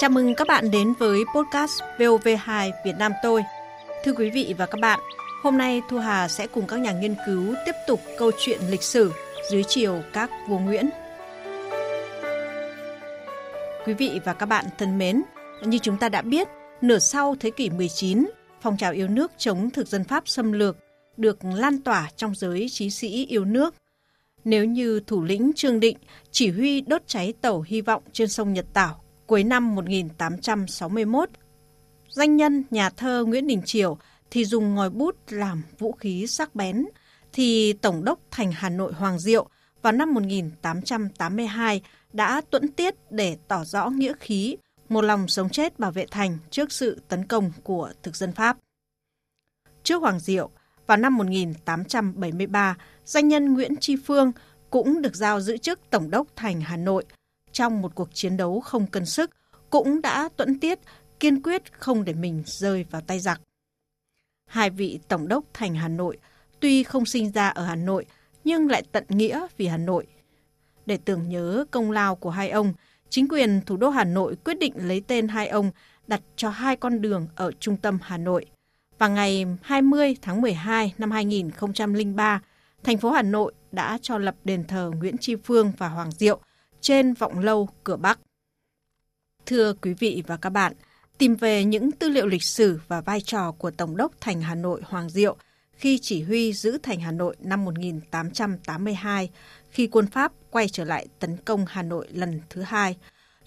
Chào mừng các bạn đến với podcast VOV2 Việt Nam tôi. Thưa quý vị và các bạn, hôm nay Thu Hà sẽ cùng các nhà nghiên cứu tiếp tục câu chuyện lịch sử dưới chiều các vua Nguyễn. Quý vị và các bạn thân mến, như chúng ta đã biết, nửa sau thế kỷ 19, phong trào yêu nước chống thực dân Pháp xâm lược được lan tỏa trong giới trí sĩ yêu nước. Nếu như thủ lĩnh Trương Định chỉ huy đốt cháy tàu hy vọng trên sông Nhật Tảo cuối năm 1861, danh nhân nhà thơ Nguyễn Đình Triều thì dùng ngòi bút làm vũ khí sắc bén, thì Tổng đốc thành Hà Nội Hoàng Diệu vào năm 1882 đã tuẫn tiết để tỏ rõ nghĩa khí, một lòng sống chết bảo vệ thành trước sự tấn công của thực dân Pháp. Trước Hoàng Diệu, vào năm 1873, danh nhân Nguyễn Tri Phương cũng được giao giữ chức Tổng đốc thành Hà Nội trong một cuộc chiến đấu không cân sức, cũng đã tuẫn tiết, kiên quyết không để mình rơi vào tay giặc. Hai vị Tổng đốc thành Hà Nội tuy không sinh ra ở Hà Nội nhưng lại tận nghĩa vì Hà Nội. Để tưởng nhớ công lao của hai ông, chính quyền thủ đô Hà Nội quyết định lấy tên hai ông đặt cho hai con đường ở trung tâm Hà Nội. Và ngày 20 tháng 12 năm 2003, thành phố Hà Nội đã cho lập đền thờ Nguyễn Tri Phương và Hoàng Diệu trên vọng lâu cửa Bắc. Thưa quý vị và các bạn, tìm về những tư liệu lịch sử và vai trò của Tổng đốc thành Hà Nội Hoàng Diệu khi chỉ huy giữ thành Hà Nội năm 1882, khi quân Pháp quay trở lại tấn công Hà Nội lần thứ hai,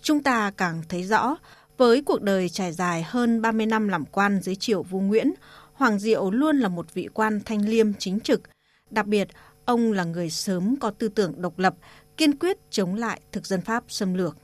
chúng ta càng thấy rõ với cuộc đời trải dài hơn 30 năm làm quan dưới triều vua Nguyễn, Hoàng Diệu luôn là một vị quan thanh liêm chính trực. Đặc biệt, ông là người sớm có tư tưởng độc lập, kiên quyết chống lại thực dân Pháp xâm lược.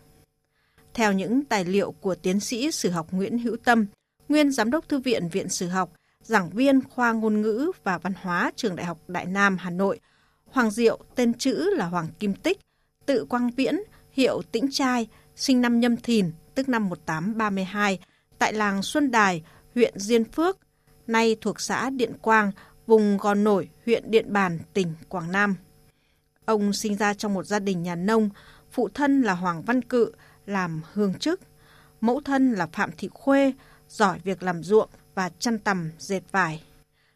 Theo những tài liệu của tiến sĩ sử học Nguyễn Hữu Tâm, nguyên giám đốc thư viện Viện Sử học, giảng viên khoa ngôn ngữ và văn hóa trường Đại học Đại Nam Hà Nội, Hoàng Diệu tên chữ là Hoàng Kim Tích, tự Quang Viễn, hiệu Tĩnh Trai, sinh năm Nhâm Thìn, tức năm 1832, tại làng Xuân Đài, huyện Diên Phước, nay thuộc xã Điện Quang, vùng Gò Nổi, huyện Điện Bàn, tỉnh Quảng Nam. Ông sinh ra trong một gia đình nhà nông, phụ thân là Hoàng Văn Cự, làm hương chức. Mẫu thân là Phạm Thị Khuê, giỏi việc làm ruộng và chăn tằm dệt vải.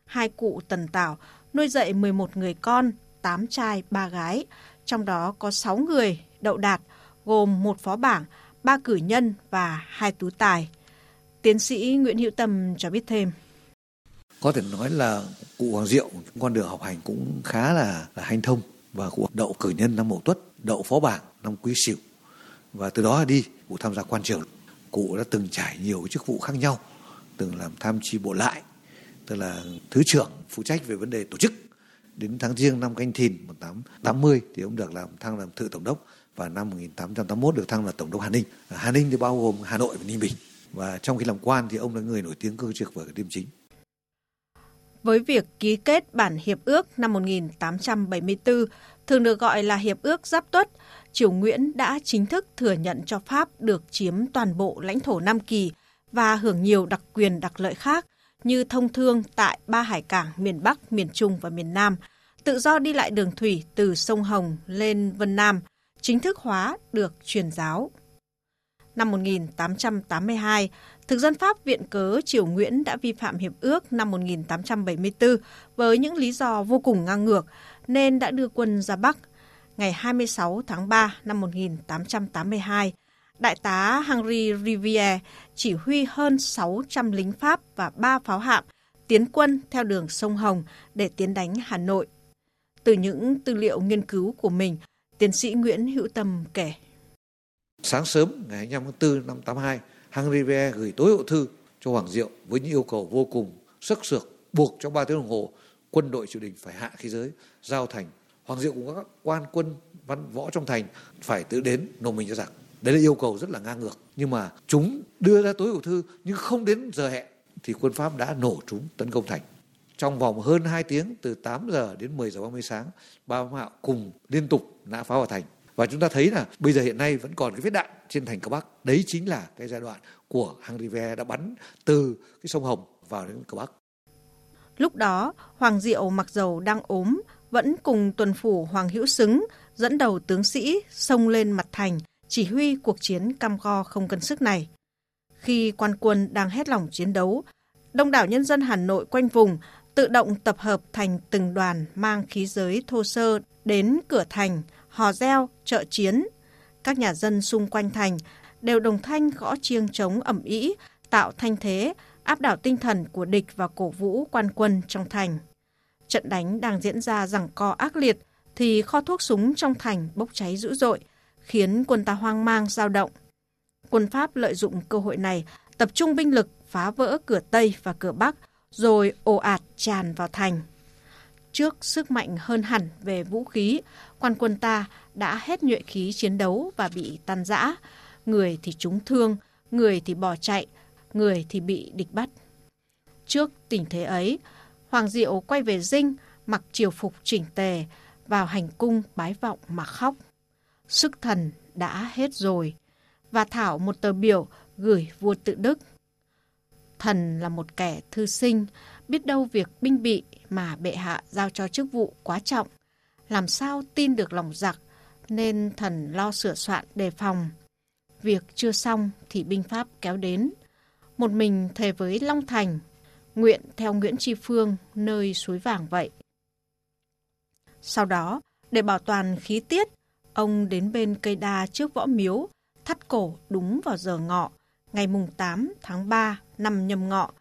Hai cụ Tần Tảo nuôi dạy 11 người con, 8 trai, 3 gái, trong đó có 6 người đậu đạt, gồm một phó bảng, ba cử nhân và hai tú tài. Tiến sĩ Nguyễn Hữu Tâm cho biết thêm. Có thể nói là cụ Hoàng Diệu, con đường học hành cũng khá là, là hanh thông và cụ đậu cử nhân năm Mậu Tuất, đậu phó bảng năm Quý Sửu. Và từ đó đi, cụ tham gia quan trường. Cụ đã từng trải nhiều chức vụ khác nhau, từng làm tham chi bộ lại, tức là thứ trưởng phụ trách về vấn đề tổ chức. Đến tháng riêng năm Canh Thìn 1880 thì ông được làm thăng làm thự tổng đốc và năm 1881 được thăng là tổng đốc Hà Ninh. Hà Ninh thì bao gồm Hà Nội và Ninh Bình. Và trong khi làm quan thì ông là người nổi tiếng cơ trực và đêm chính. Với việc ký kết bản hiệp ước năm 1874, thường được gọi là hiệp ước Giáp Tuất, Triều Nguyễn đã chính thức thừa nhận cho Pháp được chiếm toàn bộ lãnh thổ Nam Kỳ và hưởng nhiều đặc quyền đặc lợi khác như thông thương tại ba hải cảng miền Bắc, miền Trung và miền Nam, tự do đi lại đường thủy từ sông Hồng lên Vân Nam, chính thức hóa được truyền giáo. Năm 1882, thực dân Pháp viện cớ Triều Nguyễn đã vi phạm hiệp ước năm 1874 với những lý do vô cùng ngang ngược nên đã đưa quân ra Bắc. Ngày 26 tháng 3 năm 1882, Đại tá Henri Rivière chỉ huy hơn 600 lính Pháp và 3 pháo hạm tiến quân theo đường sông Hồng để tiến đánh Hà Nội. Từ những tư liệu nghiên cứu của mình, tiến sĩ Nguyễn Hữu Tâm kể. Sáng sớm ngày 25 tháng 4 năm 82, Henri Rivière gửi tối hậu thư cho Hoàng Diệu với những yêu cầu vô cùng sức sược buộc trong 3 tiếng đồng hồ quân đội triều đình phải hạ khí giới giao thành. Hoàng diệu cùng các quan quân văn võ trong thành phải tự đến nộp mình cho giặc. Đấy là yêu cầu rất là ngang ngược. Nhưng mà chúng đưa ra tối hậu thư nhưng không đến giờ hẹn thì quân pháp đã nổ chúng tấn công thành. Trong vòng hơn 2 tiếng từ 8 giờ đến 10 giờ 30 sáng ba Mạo cùng liên tục nã pháo vào thành và chúng ta thấy là bây giờ hiện nay vẫn còn cái vết đạn trên thành cờ Bắc đấy chính là cái giai đoạn của hàng Ve đã bắn từ cái sông Hồng vào đến cờ Bắc Lúc đó, Hoàng Diệu mặc dầu đang ốm, vẫn cùng tuần phủ Hoàng Hữu Xứng dẫn đầu tướng sĩ xông lên mặt thành, chỉ huy cuộc chiến cam go không cân sức này. Khi quan quân đang hết lòng chiến đấu, đông đảo nhân dân Hà Nội quanh vùng tự động tập hợp thành từng đoàn mang khí giới thô sơ đến cửa thành, hò reo, chợ chiến. Các nhà dân xung quanh thành đều đồng thanh gõ chiêng trống ẩm ý, tạo thanh thế, áp đảo tinh thần của địch và cổ vũ quan quân trong thành. Trận đánh đang diễn ra rằng co ác liệt, thì kho thuốc súng trong thành bốc cháy dữ dội, khiến quân ta hoang mang dao động. Quân Pháp lợi dụng cơ hội này tập trung binh lực phá vỡ cửa Tây và cửa Bắc, rồi ồ ạt tràn vào thành. Trước sức mạnh hơn hẳn về vũ khí, quan quân ta đã hết nhuệ khí chiến đấu và bị tan rã. Người thì trúng thương, người thì bỏ chạy, người thì bị địch bắt. Trước tình thế ấy, Hoàng Diệu quay về dinh, mặc triều phục chỉnh tề, vào hành cung bái vọng mà khóc. Sức thần đã hết rồi, và thảo một tờ biểu gửi vua tự đức. Thần là một kẻ thư sinh, biết đâu việc binh bị mà bệ hạ giao cho chức vụ quá trọng. Làm sao tin được lòng giặc, nên thần lo sửa soạn đề phòng. Việc chưa xong thì binh pháp kéo đến. Một mình thề với Long Thành, nguyện theo Nguyễn Tri Phương nơi suối vàng vậy. Sau đó, để bảo toàn khí tiết, ông đến bên cây đa trước võ miếu, thắt cổ đúng vào giờ ngọ, ngày mùng 8 tháng 3 năm nhâm ngọ,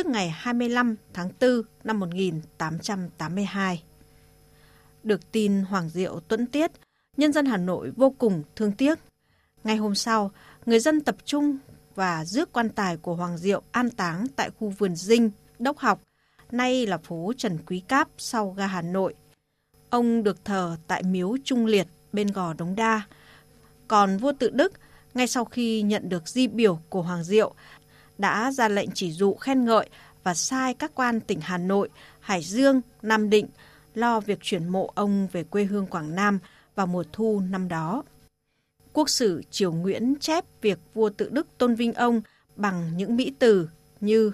tức ngày 25 tháng 4 năm 1882. Được tin Hoàng Diệu tuẫn tiết, nhân dân Hà Nội vô cùng thương tiếc. Ngày hôm sau, người dân tập trung và rước quan tài của Hoàng Diệu an táng tại khu vườn Dinh, Đốc học, nay là phố Trần Quý Cáp sau ga Hà Nội. Ông được thờ tại miếu Trung Liệt bên gò Đống Đa. Còn vua tự Đức, ngay sau khi nhận được di biểu của Hoàng Diệu, đã ra lệnh chỉ dụ khen ngợi và sai các quan tỉnh Hà Nội, Hải Dương, Nam Định lo việc chuyển mộ ông về quê hương Quảng Nam vào mùa thu năm đó. Quốc sử Triều Nguyễn chép việc vua tự Đức tôn vinh ông bằng những mỹ từ như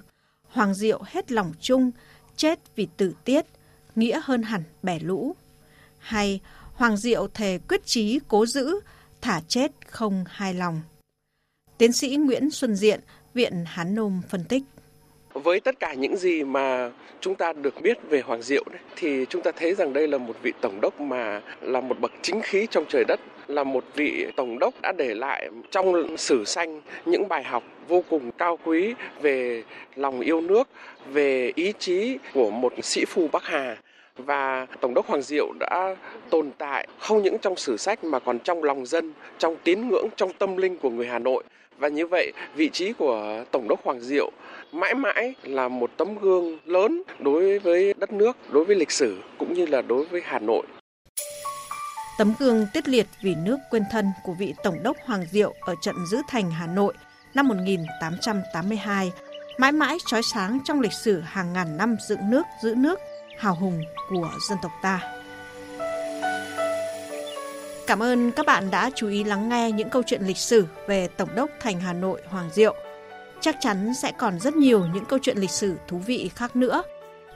Hoàng Diệu hết lòng chung, chết vì tử tiết, nghĩa hơn hẳn bẻ lũ. Hay Hoàng Diệu thề quyết chí cố giữ, thả chết không hài lòng. Tiến sĩ Nguyễn Xuân Diện, Viện Hán Nôm phân tích. Với tất cả những gì mà chúng ta được biết về Hoàng Diệu đấy, thì chúng ta thấy rằng đây là một vị tổng đốc mà là một bậc chính khí trong trời đất, là một vị tổng đốc đã để lại trong sử xanh những bài học vô cùng cao quý về lòng yêu nước, về ý chí của một sĩ phu Bắc Hà và Tổng đốc Hoàng Diệu đã tồn tại không những trong sử sách mà còn trong lòng dân, trong tín ngưỡng, trong tâm linh của người Hà Nội. Và như vậy, vị trí của Tổng đốc Hoàng Diệu mãi mãi là một tấm gương lớn đối với đất nước, đối với lịch sử cũng như là đối với Hà Nội. Tấm gương tiết liệt vì nước quên thân của vị Tổng đốc Hoàng Diệu ở trận giữ thành Hà Nội năm 1882 mãi mãi trói sáng trong lịch sử hàng ngàn năm dựng nước giữ nước hào hùng của dân tộc ta. Cảm ơn các bạn đã chú ý lắng nghe những câu chuyện lịch sử về Tổng đốc thành Hà Nội Hoàng Diệu. Chắc chắn sẽ còn rất nhiều những câu chuyện lịch sử thú vị khác nữa.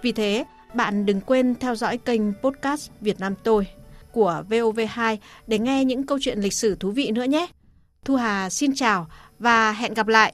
Vì thế, bạn đừng quên theo dõi kênh podcast Việt Nam tôi của VOV2 để nghe những câu chuyện lịch sử thú vị nữa nhé. Thu Hà xin chào và hẹn gặp lại